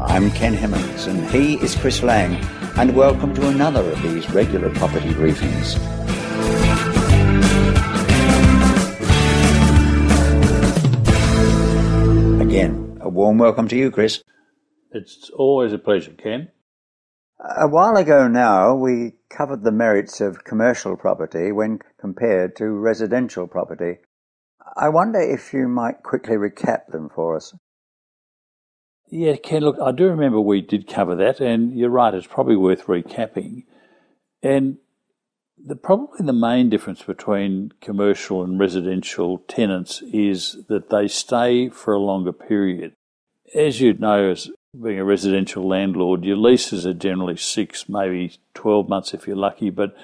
I'm Ken Hemmings and he is Chris Lang, and welcome to another of these regular property briefings. Again, a warm welcome to you, Chris. It's always a pleasure, Ken. A while ago now, we covered the merits of commercial property when compared to residential property. I wonder if you might quickly recap them for us. Yeah, Ken, look, I do remember we did cover that, and you're right, it's probably worth recapping. And the, probably the main difference between commercial and residential tenants is that they stay for a longer period. As you'd know, as being a residential landlord, your leases are generally six, maybe 12 months if you're lucky, but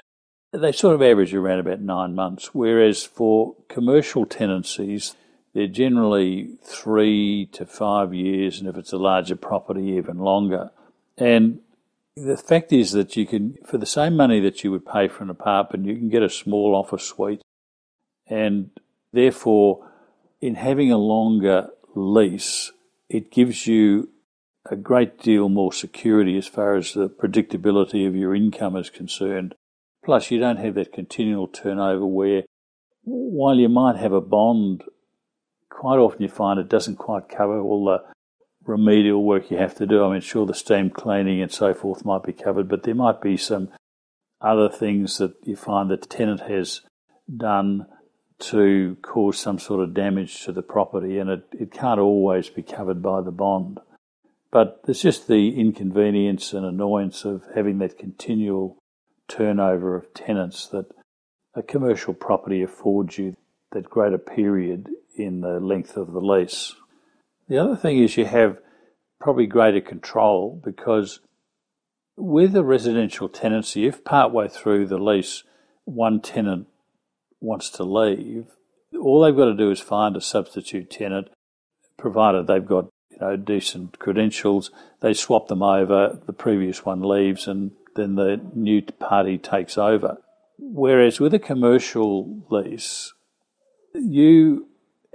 they sort of average around about nine months. Whereas for commercial tenancies, they're generally three to five years, and if it's a larger property, even longer. And the fact is that you can, for the same money that you would pay for an apartment, you can get a small office suite. And therefore, in having a longer lease, it gives you a great deal more security as far as the predictability of your income is concerned. Plus, you don't have that continual turnover where, while you might have a bond, quite often you find it doesn't quite cover all the remedial work you have to do. I mean, sure, the steam cleaning and so forth might be covered, but there might be some other things that you find that the tenant has done to cause some sort of damage to the property, and it, it can't always be covered by the bond. But there's just the inconvenience and annoyance of having that continual turnover of tenants that a commercial property affords you that greater period in the length of the lease. The other thing is you have probably greater control because with a residential tenancy, if partway through the lease one tenant wants to leave, all they've got to do is find a substitute tenant, provided they've got you know decent credentials. They swap them over, the previous one leaves, and then the new party takes over. Whereas with a commercial lease, you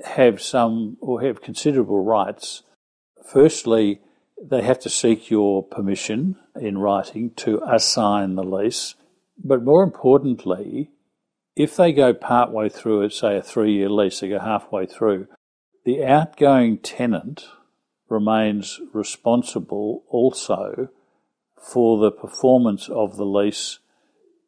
have some or have considerable rights. Firstly, they have to seek your permission in writing to assign the lease. But more importantly, if they go part way through it, say a three year lease, they go halfway through, the outgoing tenant remains responsible also for the performance of the lease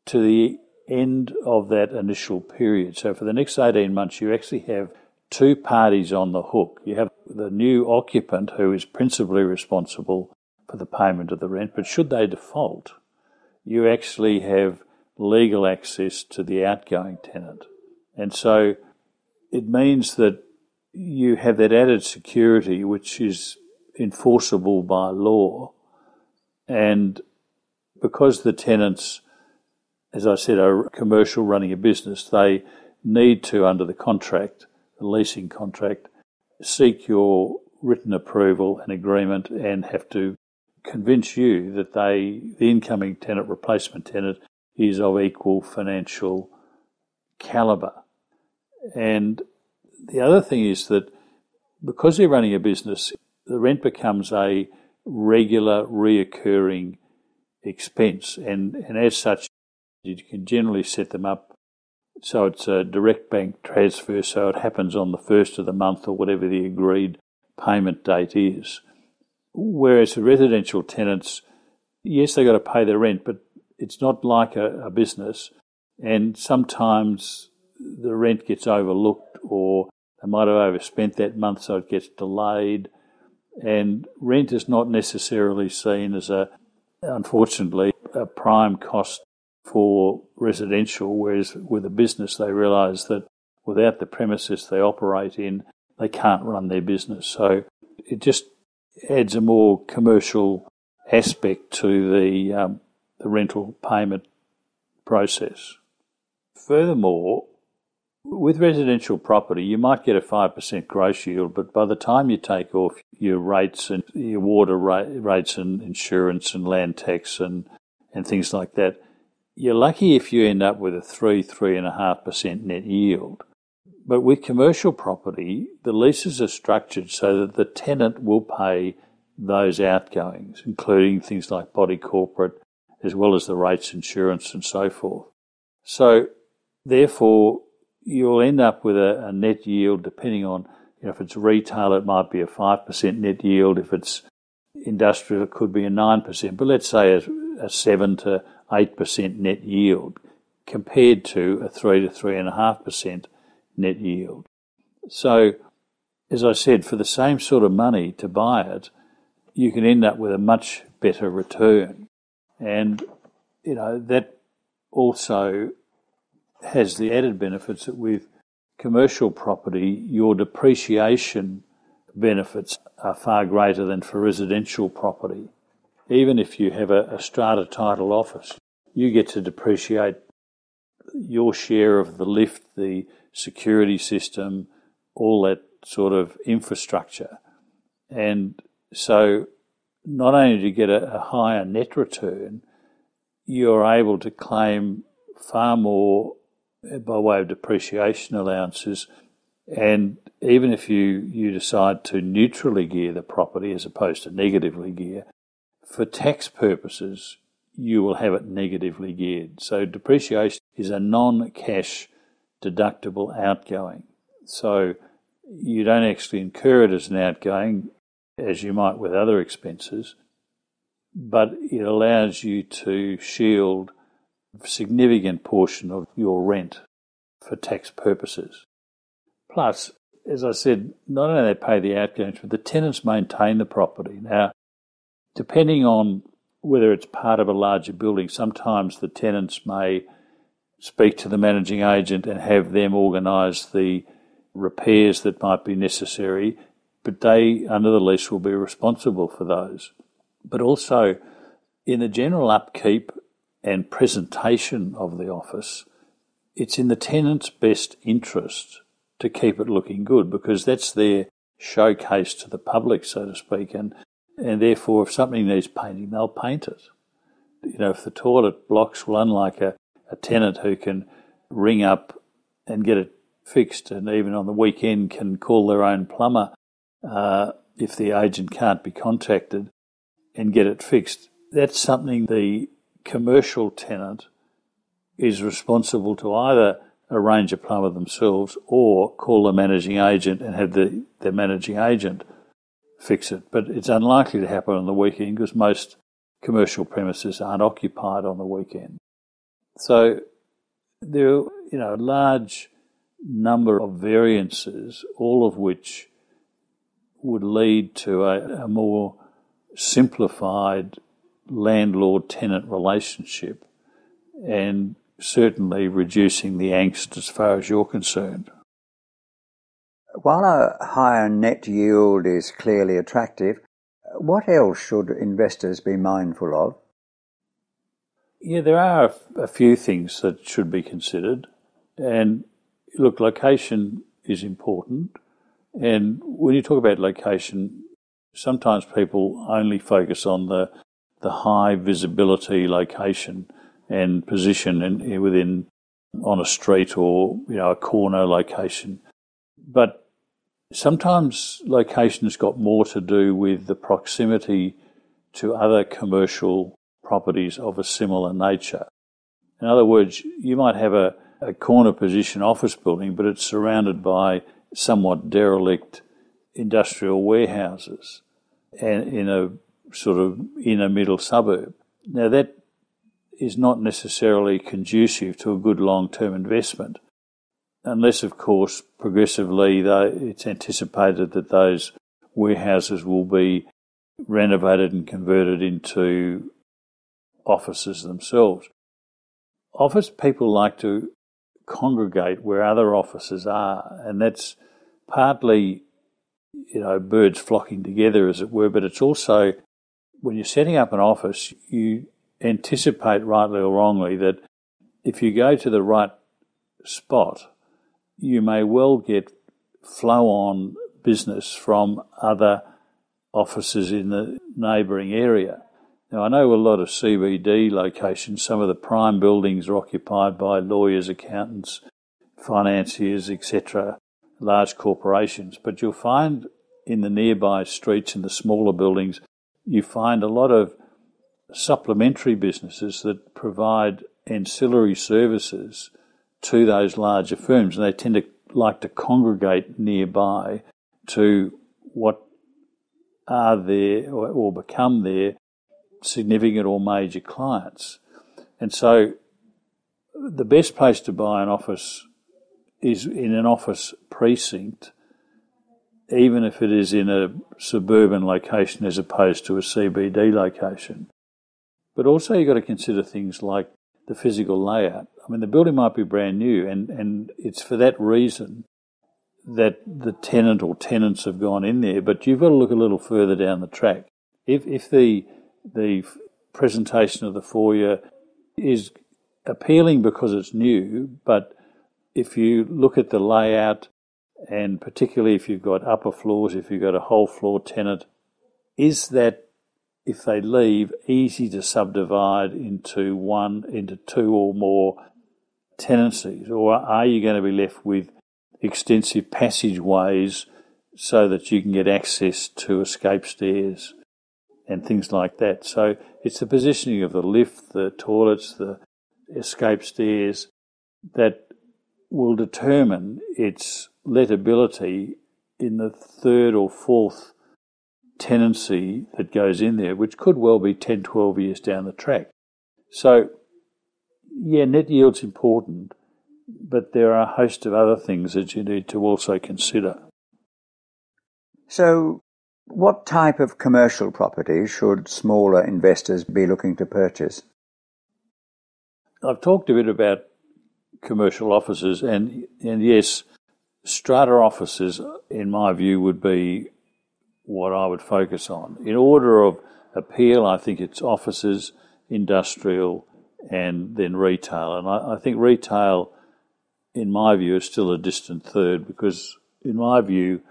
to the end of that initial period. So for the next 18 months, you actually have two parties on the hook. You have the new occupant who is principally responsible for the payment of the rent, but should they default, you actually have legal access to the outgoing tenant. And so it means that you have that added security which is enforceable by law. And because the tenants, as I said, are commercial running a business, they need to, under the contract, the leasing contract, seek your written approval and agreement and have to convince you that they, the incoming tenant, replacement tenant, is of equal financial calibre. And the other thing is that because they're running a business, the rent becomes a regular, reoccurring expense, and, and as such, you can generally set them up so it's a direct bank transfer, so it happens on the first of the month or whatever the agreed payment date is. Whereas the residential tenants, yes, they've got to pay their rent, but it's not like a, a business. And sometimes the rent gets overlooked or they might have overspent that month, so it gets delayed. And rent is not necessarily seen as a, unfortunately, a prime cost for residential, whereas with a business, they realise that without the premises they operate in, they can't run their business. So it just adds a more commercial aspect to the, um, the rental payment process. Furthermore, with residential property, you might get a 5% gross yield, but by the time you take off your rates and your water rates and insurance and land tax and, and things like that, you're lucky if you end up with a three, three and a half percent net yield. But with commercial property, the leases are structured so that the tenant will pay those outgoings, including things like body corporate, as well as the rates insurance and so forth. So, therefore, you'll end up with a, a net yield depending on you know, if it's retail, it might be a 5% net yield. If it's industrial, it could be a 9%. But let's say a, a 7 to 8% net yield compared to a 3 to 3.5% net yield. So, as I said, for the same sort of money to buy it, you can end up with a much better return. And, you know, that also has the added benefits that with commercial property, your depreciation benefits are far greater than for residential property. Even if you have a, a strata title office, you get to depreciate your share of the lift, the security system, all that sort of infrastructure. And so not only do you get a, a higher net return, you're able to claim far more by way of depreciation allowances. And even if you, you decide to neutrally gear the property as opposed to negatively gear, for tax purposes, you will have it negatively geared. So depreciation is a non cash deductible outgoing. So you don't actually incur it as an outgoing as you might with other expenses, but it allows you to shield a significant portion of your rent for tax purposes. Plus, as I said, not only they pay the outgoings, but the tenants maintain the property. Now, depending on whether it's part of a larger building, sometimes the tenants may speak to the managing agent and have them organise the repairs that might be necessary, but they, under the lease, will be responsible for those. But also, in the general upkeep and presentation of the office, it's in the tenant's best interest to keep it looking good because that's their showcase to the public, so to speak. And, and therefore, if something needs painting, they'll paint it. You know, if the toilet blocks, well, unlike a, a tenant who can ring up and get it fixed and even on the weekend can call their own plumber uh, if the agent can't be contacted and get it fixed. That's something the commercial tenant is responsible to either arrange a plumber themselves or call the managing agent and have the, the managing agent fix it. But it's unlikely to happen on the weekend because most commercial premises aren't occupied on the weekend. So there are, you know, a large number of variances, all of which would lead to a, a more simplified landlord tenant relationship and certainly reducing the angst as far as you're concerned. While a higher net yield is clearly attractive, what else should investors be mindful of? Yeah, there are a few things that should be considered. And look, location is important. And when you talk about location, sometimes people only focus on the the high visibility location and position in, within on a street or you know a corner location. But sometimes location has got more to do with the proximity to other commercial properties of a similar nature. In other words, you might have a, a corner position office building, but it's surrounded by somewhat derelict industrial warehouses and in a sort of inner middle suburb. Now, that is not necessarily conducive to a good long term investment, unless, of course, progressively it's anticipated that those warehouses will be renovated and converted into offices themselves. Office people like to congregate where other offices are, and that's partly, you know, birds flocking together, as it were, but it's also when you're setting up an office, you anticipate rightly or wrongly that if you go to the right spot, you may well get flow on business from other offices in the neighbouring area. Now, I know a lot of CBD locations, some of the prime buildings are occupied by lawyers, accountants, financiers, etc., large corporations, but you'll find in the nearby streets, in the smaller buildings, you find a lot of supplementary businesses that provide ancillary services to those larger firms, and they tend to like to congregate nearby to what are their or, become their significant or major clients. And so the best place to buy an office is in an office precinct, even if it is in a suburban location as opposed to a CBD location. But also you've got to consider things like the physical layout. I mean, the building might be brand new, and, and it's for that reason that the tenant or tenants have gone in there. But you've got to look a little further down the track. If if the the presentation of the foyer is appealing because it's new, but if you look at the layout, and particularly if you've got upper floors, if you've got a whole floor tenant, is that if they leave, easy to subdivide into one, into two or more tenancies? Or are you going to be left with extensive passageways so that you can get access to escape stairs and things like that? So it's the positioning of the lift, the toilets, the escape stairs that will determine its lettability in the third or fourth tenancy that goes in there, which could well be 10, 12 years down the track. So, yeah, net yield's important, but there are a host of other things that you need to also consider. So, what type of commercial property should smaller investors be looking to purchase? I've talked a bit about commercial offices, and and yes, strata offices, in my view, would be what I would focus on. In order of appeal, I think it's offices, industrial, and then retail. And I, I think retail, in my view, is still a distant third because, in my view,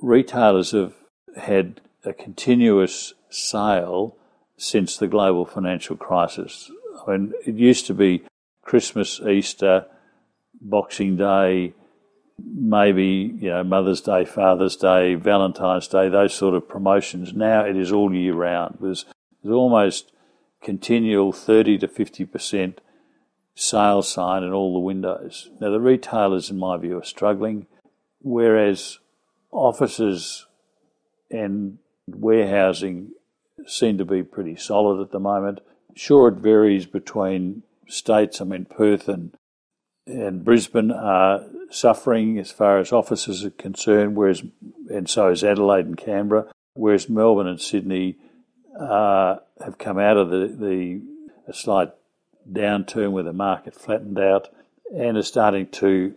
retailers have had a continuous sale since the global financial crisis. I mean, it used to be Christmas, Easter, Boxing Day, maybe you know Mother's Day, Father's Day, Valentine's Day, those sort of promotions. Now it is all year round. There's, there's almost continual thirty to fifty percent sales sign in all the windows. Now the retailers, in my view, are struggling, whereas offices and warehousing seem to be pretty solid at the moment. Sure, it varies between states. I mean, Perth and and Brisbane are suffering as far as offices are concerned, whereas and so is Adelaide and Canberra, whereas Melbourne and Sydney uh, have come out of the, the a slight downturn where the market flattened out and are starting to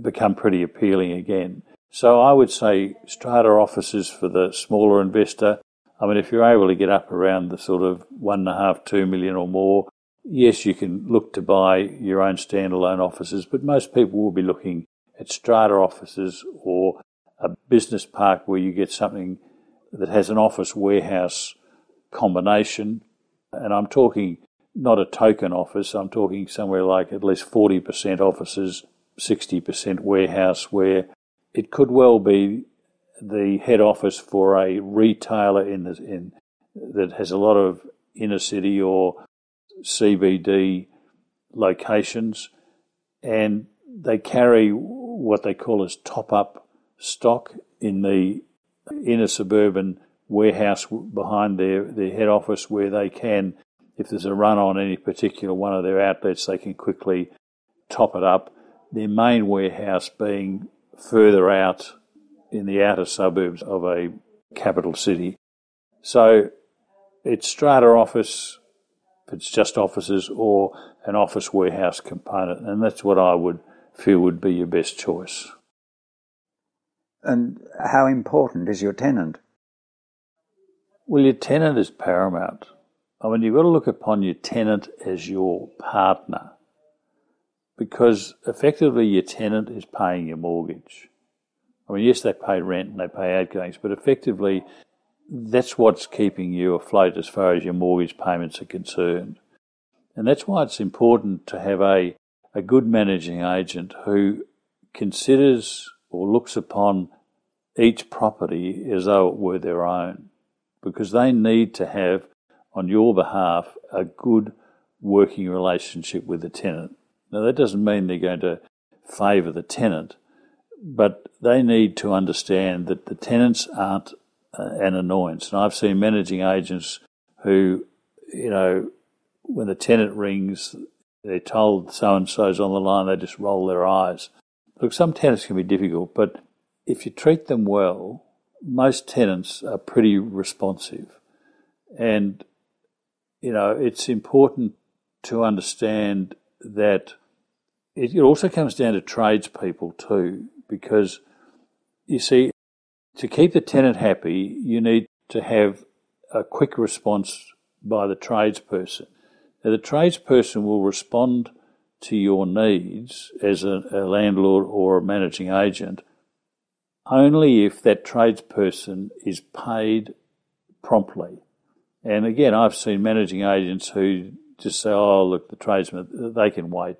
become pretty appealing again. So I would say strata offices for the smaller investor. I mean, if you're able to get up around the sort of one and a half, two million or more, yes, you can look to buy your own standalone offices, but most people will be looking at strata offices or a business park where you get something that has an office warehouse combination. And I'm talking not a token office, I'm talking somewhere like at least 40% offices, 60% warehouse, where it could well be the head office for a retailer in, the, in that has a lot of inner city or CBD locations, and they carry what they call as top up stock in the inner suburban warehouse behind their, their head office where they can, if there's a run on any particular one of their outlets, they can quickly top it up. Their main warehouse being further out in the outer suburbs of a capital city. So it's strata office if it's just offices or an office warehouse component. And that's what I would feel would be your best choice. And how important is your tenant? Well, your tenant is paramount. I mean, you've got to look upon your tenant as your partner because effectively your tenant is paying your mortgage. I mean, yes, they pay rent and they pay outgoings, but effectively that's what's keeping you afloat as far as your mortgage payments are concerned. And that's why it's important to have a, a good managing agent who considers or looks upon each property as though it were their own. because they need to have, on your behalf, a good working relationship with the tenant. Now, that doesn't mean they're going to favour the tenant, but they need to understand that the tenants aren't Uh, an annoyance. And I've seen managing agents who, you know, when the tenant rings, they're told so and so's on the line, they just roll their eyes. Look, some tenants can be difficult, but if you treat them well, most tenants are pretty responsive. And, you know, it's important to understand that it also comes down to tradespeople too, because you see, to keep the tenant happy, you need to have a quick response by the tradesperson. Now, the tradesperson will respond to your needs as a, a landlord or a managing agent only if that tradesperson is paid promptly. And again, I've seen managing agents who just say, oh, look, the tradesman, they can wait.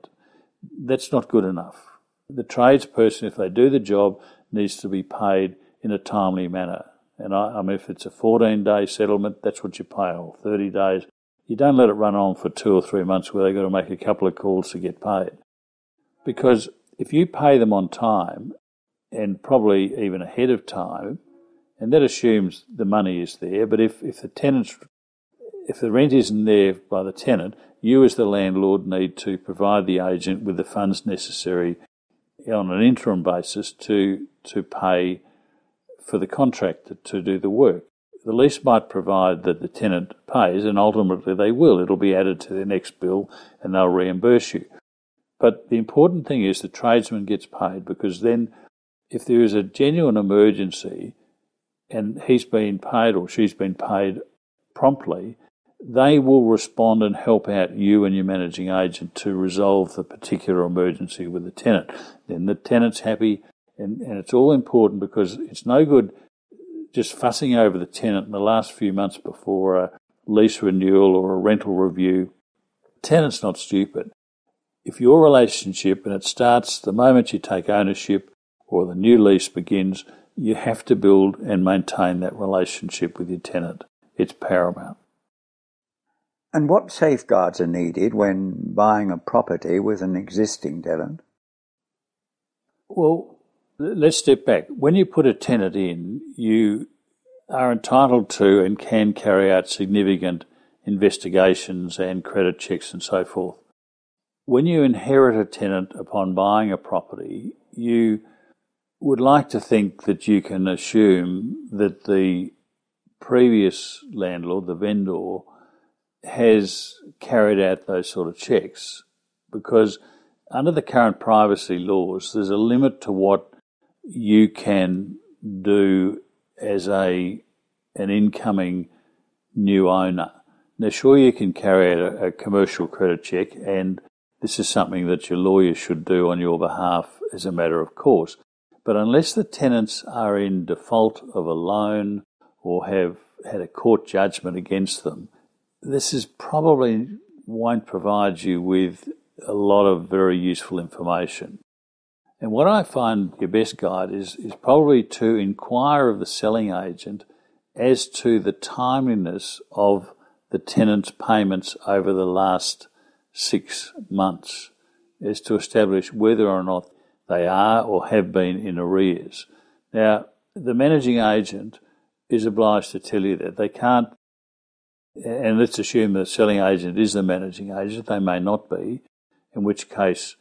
That's not good enough. The tradesperson, if they do the job, needs to be paid in a timely manner. And I, I mean, if it's a 14 day settlement, that's what you pay, or 30 days. You don't let it run on for two or three months where they've got to make a couple of calls to get paid. Because if you pay them on time, and probably even ahead of time, and that assumes the money is there, but if, if the tenants if the rent isn't there by the tenant, you as the landlord need to provide the agent with the funds necessary on an interim basis to to pay for the contractor to do the work. The lease might provide that the tenant pays, and ultimately they will. It'll be added to their next bill and they'll reimburse you. But the important thing is the tradesman gets paid because then, if there is a genuine emergency and he's been paid or she's been paid promptly, they will respond and help out you and your managing agent to resolve the particular emergency with the tenant. Then the tenant's happy, and, and it's all important because it's no good just fussing over the tenant in the last few months before a lease renewal or a rental review. tenant's not stupid. If your relationship, and it starts the moment you take ownership or the new lease begins, you have to build and maintain that relationship with your tenant. It's paramount. And what safeguards are needed when buying a property with an existing tenant? Well, let's step back. When you put a tenant in, you are entitled to and can carry out significant investigations and credit checks and so forth. When you inherit a tenant upon buying a property, you would like to think that you can assume that the previous landlord, the vendor, has carried out those sort of checks because under the current privacy laws, there's a limit to what you can do as a an incoming new owner. Now, sure, you can carry out a, a commercial credit check, and this is something that your lawyer should do on your behalf as a matter of course. But unless the tenants are in default of a loan or have had a court judgment against them, this is probably won't provide you with a lot of very useful information. And what I find your best guide is, is probably to inquire of the selling agent as to the timeliness of the tenant's payments over the last six months, as to establish whether or not they are or have been in arrears. Now, the managing agent is obliged to tell you that. They can't and let's assume the selling agent is the managing agent, they may not be, in which case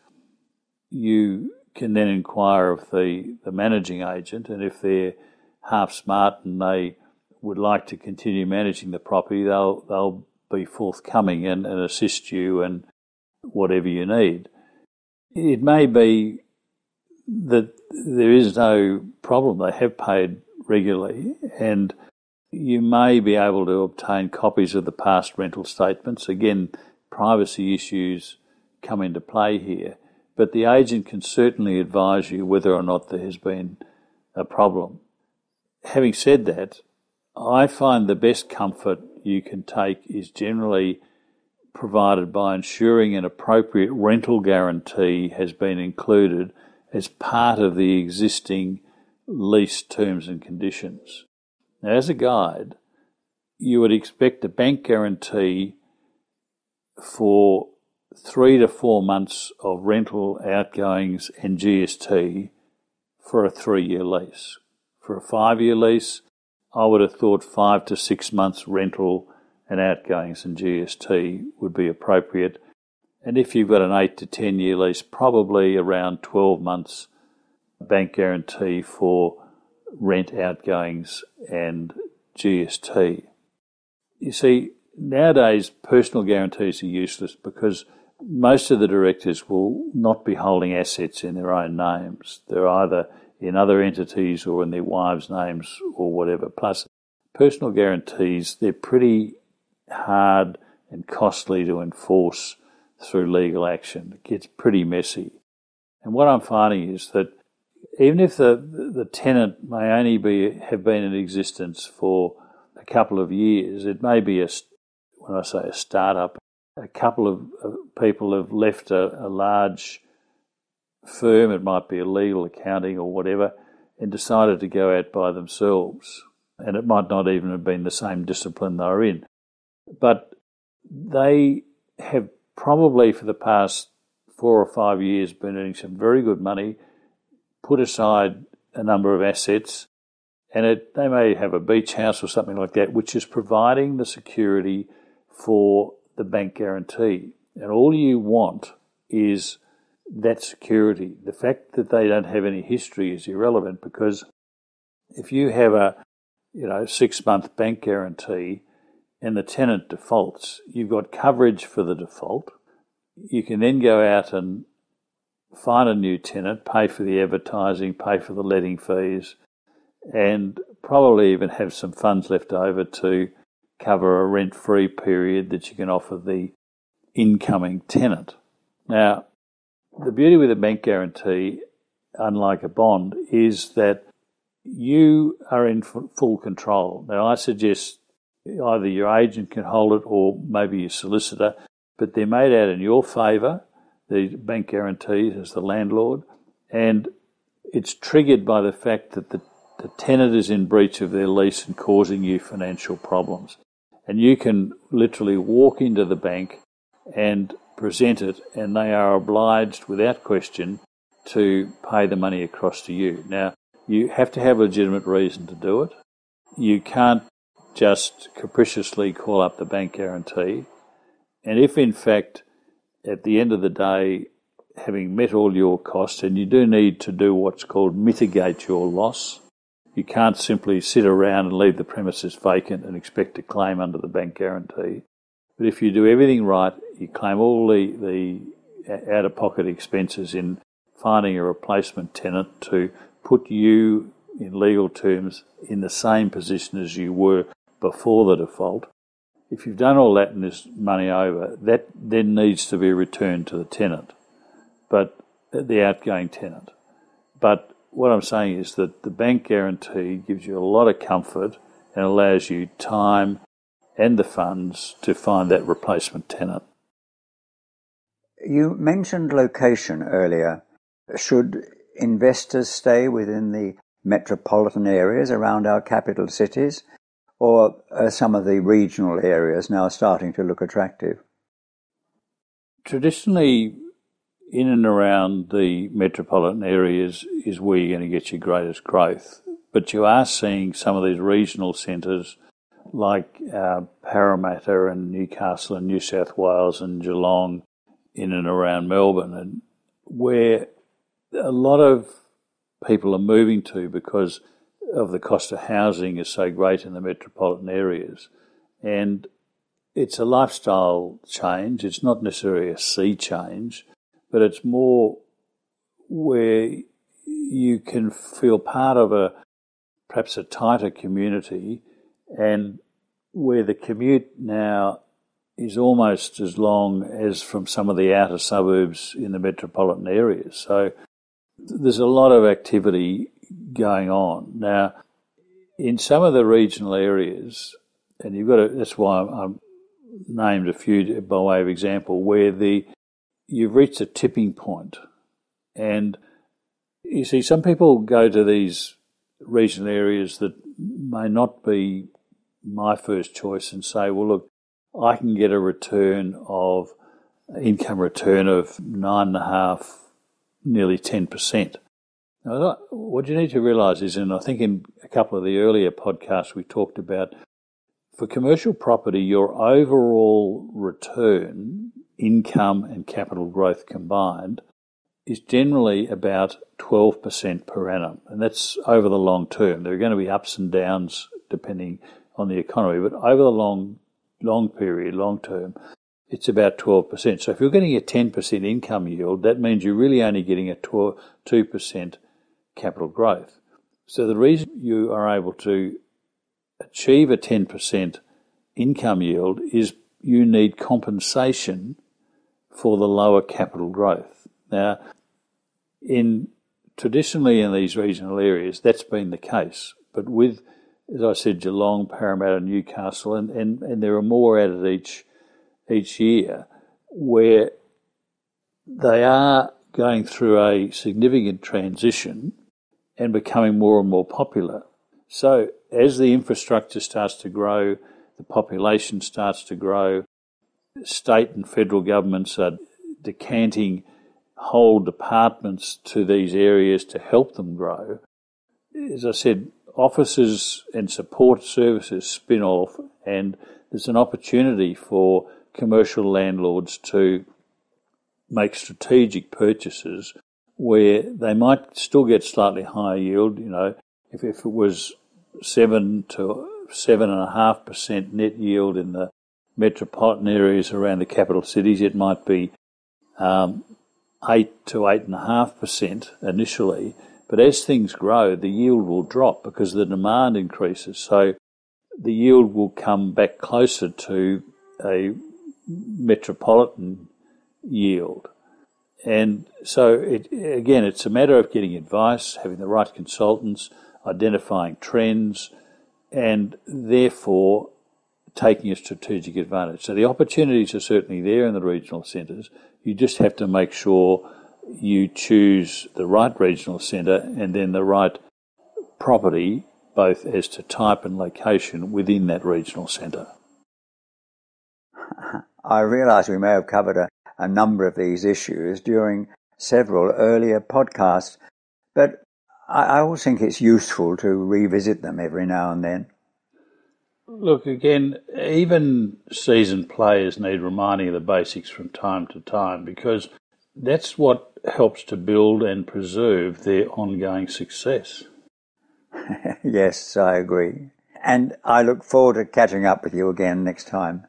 you can then inquire of the, the managing agent, and if they're half smart and they would like to continue managing the property, they'll they'll be forthcoming and, and assist you and whatever you need. It may be that there is no problem; they have paid regularly, and you may be able to obtain copies of the past rental statements. Again, privacy issues come into play here, but the agent can certainly advise you whether or not there has been a problem. Having said that, I find the best comfort you can take is generally provided by ensuring an appropriate rental guarantee has been included as part of the existing lease terms and conditions. Now, as a guide, you would expect a bank guarantee for three to four months of rental outgoings and GST for a three year lease. For a five year lease, I would have thought five to six months rental and outgoings and GST would be appropriate. And if you've got an eight to ten year lease, probably around 12 months bank guarantee for rent outgoings and GST. You see, nowadays personal guarantees are useless because most of the directors will not be holding assets in their own names. They're either in other entities or in their wives' names or whatever. Plus, personal guarantees, they're pretty hard and costly to enforce through legal action. It gets pretty messy. And what I'm finding is that even if the, the tenant may only be have been in existence for a couple of years, it may be a when I say a startup, a couple of uh, people have left a, a large firm, it might be a legal accounting or whatever, and decided to go out by themselves. And it might not even have been the same discipline they were in. But they have probably for the past four or five years been earning some very good money, put aside a number of assets, and it, they may have a beach house or something like that, which is providing the security for the bank guarantee. And all you want is that security. The fact that they don't have any history is irrelevant because if you have a you know six month bank guarantee and the tenant defaults, you've got coverage for the default. You can then go out and find a new tenant, pay for the advertising, pay for the letting fees, and probably even have some funds left over to cover a rent free period that you can offer the incoming tenant. Now, the beauty with a bank guarantee, unlike a bond, is that you are in full control. Now, I suggest either your agent can hold it or maybe your solicitor, but they're made out in your favour, the bank guarantees as the landlord, and it's triggered by the fact that the, the tenant is in breach of their lease and causing you financial problems. And you can literally walk into the bank and present it, and they are obliged without question to pay the money across to you. Now, you have to have a legitimate reason to do it. You can't just capriciously call up the bank guarantee. And if, in fact, at the end of the day, having met all your costs, and you do need to do what's called mitigate your loss, you can't simply sit around and leave the premises vacant and expect to claim under the bank guarantee. But if you do everything right, you claim all the, the out of pocket expenses in finding a replacement tenant to put you, in legal terms, in the same position as you were before the default. If you've done all that and there's money over, that then needs to be returned to the tenant, but uh, the outgoing tenant. But what I'm saying is that the bank guarantee gives you a lot of comfort and allows you time and the funds to find that replacement tenant. You mentioned location earlier. Should investors stay within the metropolitan areas around our capital cities, or are some of the regional areas now starting to look attractive? Traditionally, in and around the metropolitan areas is where you're going to get your greatest growth. But you are seeing some of these regional centres like uh, Parramatta and Newcastle and New South Wales and Geelong in and around Melbourne, and where a lot of people are moving to because of the cost of housing is so great in the metropolitan areas. And it's a lifestyle change. It's not necessarily a sea change but it's more where you can feel part of a perhaps a tighter community and where the commute now is almost as long as from some of the outer suburbs in the metropolitan areas. So there's a lot of activity going on. Now, in some of the regional areas, and you've got to, that's why I'm named a few by way of example, where the you've reached a tipping point. And you see, some people go to these regional areas that may not be my first choice and say, well, look, I can get a return of income return of nine and a half, nearly 10%. Now, what you need to realise is, and I think in a couple of the earlier podcasts we talked about, for commercial property, your overall return, income and capital growth combined, is generally about 12% per annum. And that's over the long term. There are going to be ups and downs depending on the economy, but over the long, long period, long term, it's about 12%. So if you're getting a 10% income yield, that means you're really only getting a 2% capital growth. So the reason you are able to achieve a 10% income yield is you need compensation for the lower capital growth. Now, in traditionally in these regional areas, that's been the case. But with, as I said, Geelong, Parramatta, Newcastle, and, and, and there are more added each each year, where they are going through a significant transition and becoming more and more popular. So, as the infrastructure starts to grow, the population starts to grow, state and federal governments are decanting whole departments to these areas to help them grow. As I said, offices and support services spin off, and there's an opportunity for commercial landlords to make strategic purchases where they might still get slightly higher yield. You know, if, if it was seven to seven and a half percent net yield in the metropolitan areas around the capital cities, it might be um, eight to eight and a half percent initially. But as things grow, the yield will drop because the demand increases. So the yield will come back closer to a metropolitan yield. And so, it, again, it's a matter of getting advice, having the right consultants, identifying trends, and therefore taking a strategic advantage. So the opportunities are certainly there in the regional centres. You just have to make sure you choose the right regional centre and then the right property, both as to type and location within that regional centre. I realise we may have covered a, a number of these issues during several earlier podcasts, but I, I always think it's useful to revisit them every now and then. Look, again, even seasoned players need reminding of the basics from time to time because that's what helps to build and preserve their ongoing success. yes, I agree. And I look forward to catching up with you again next time.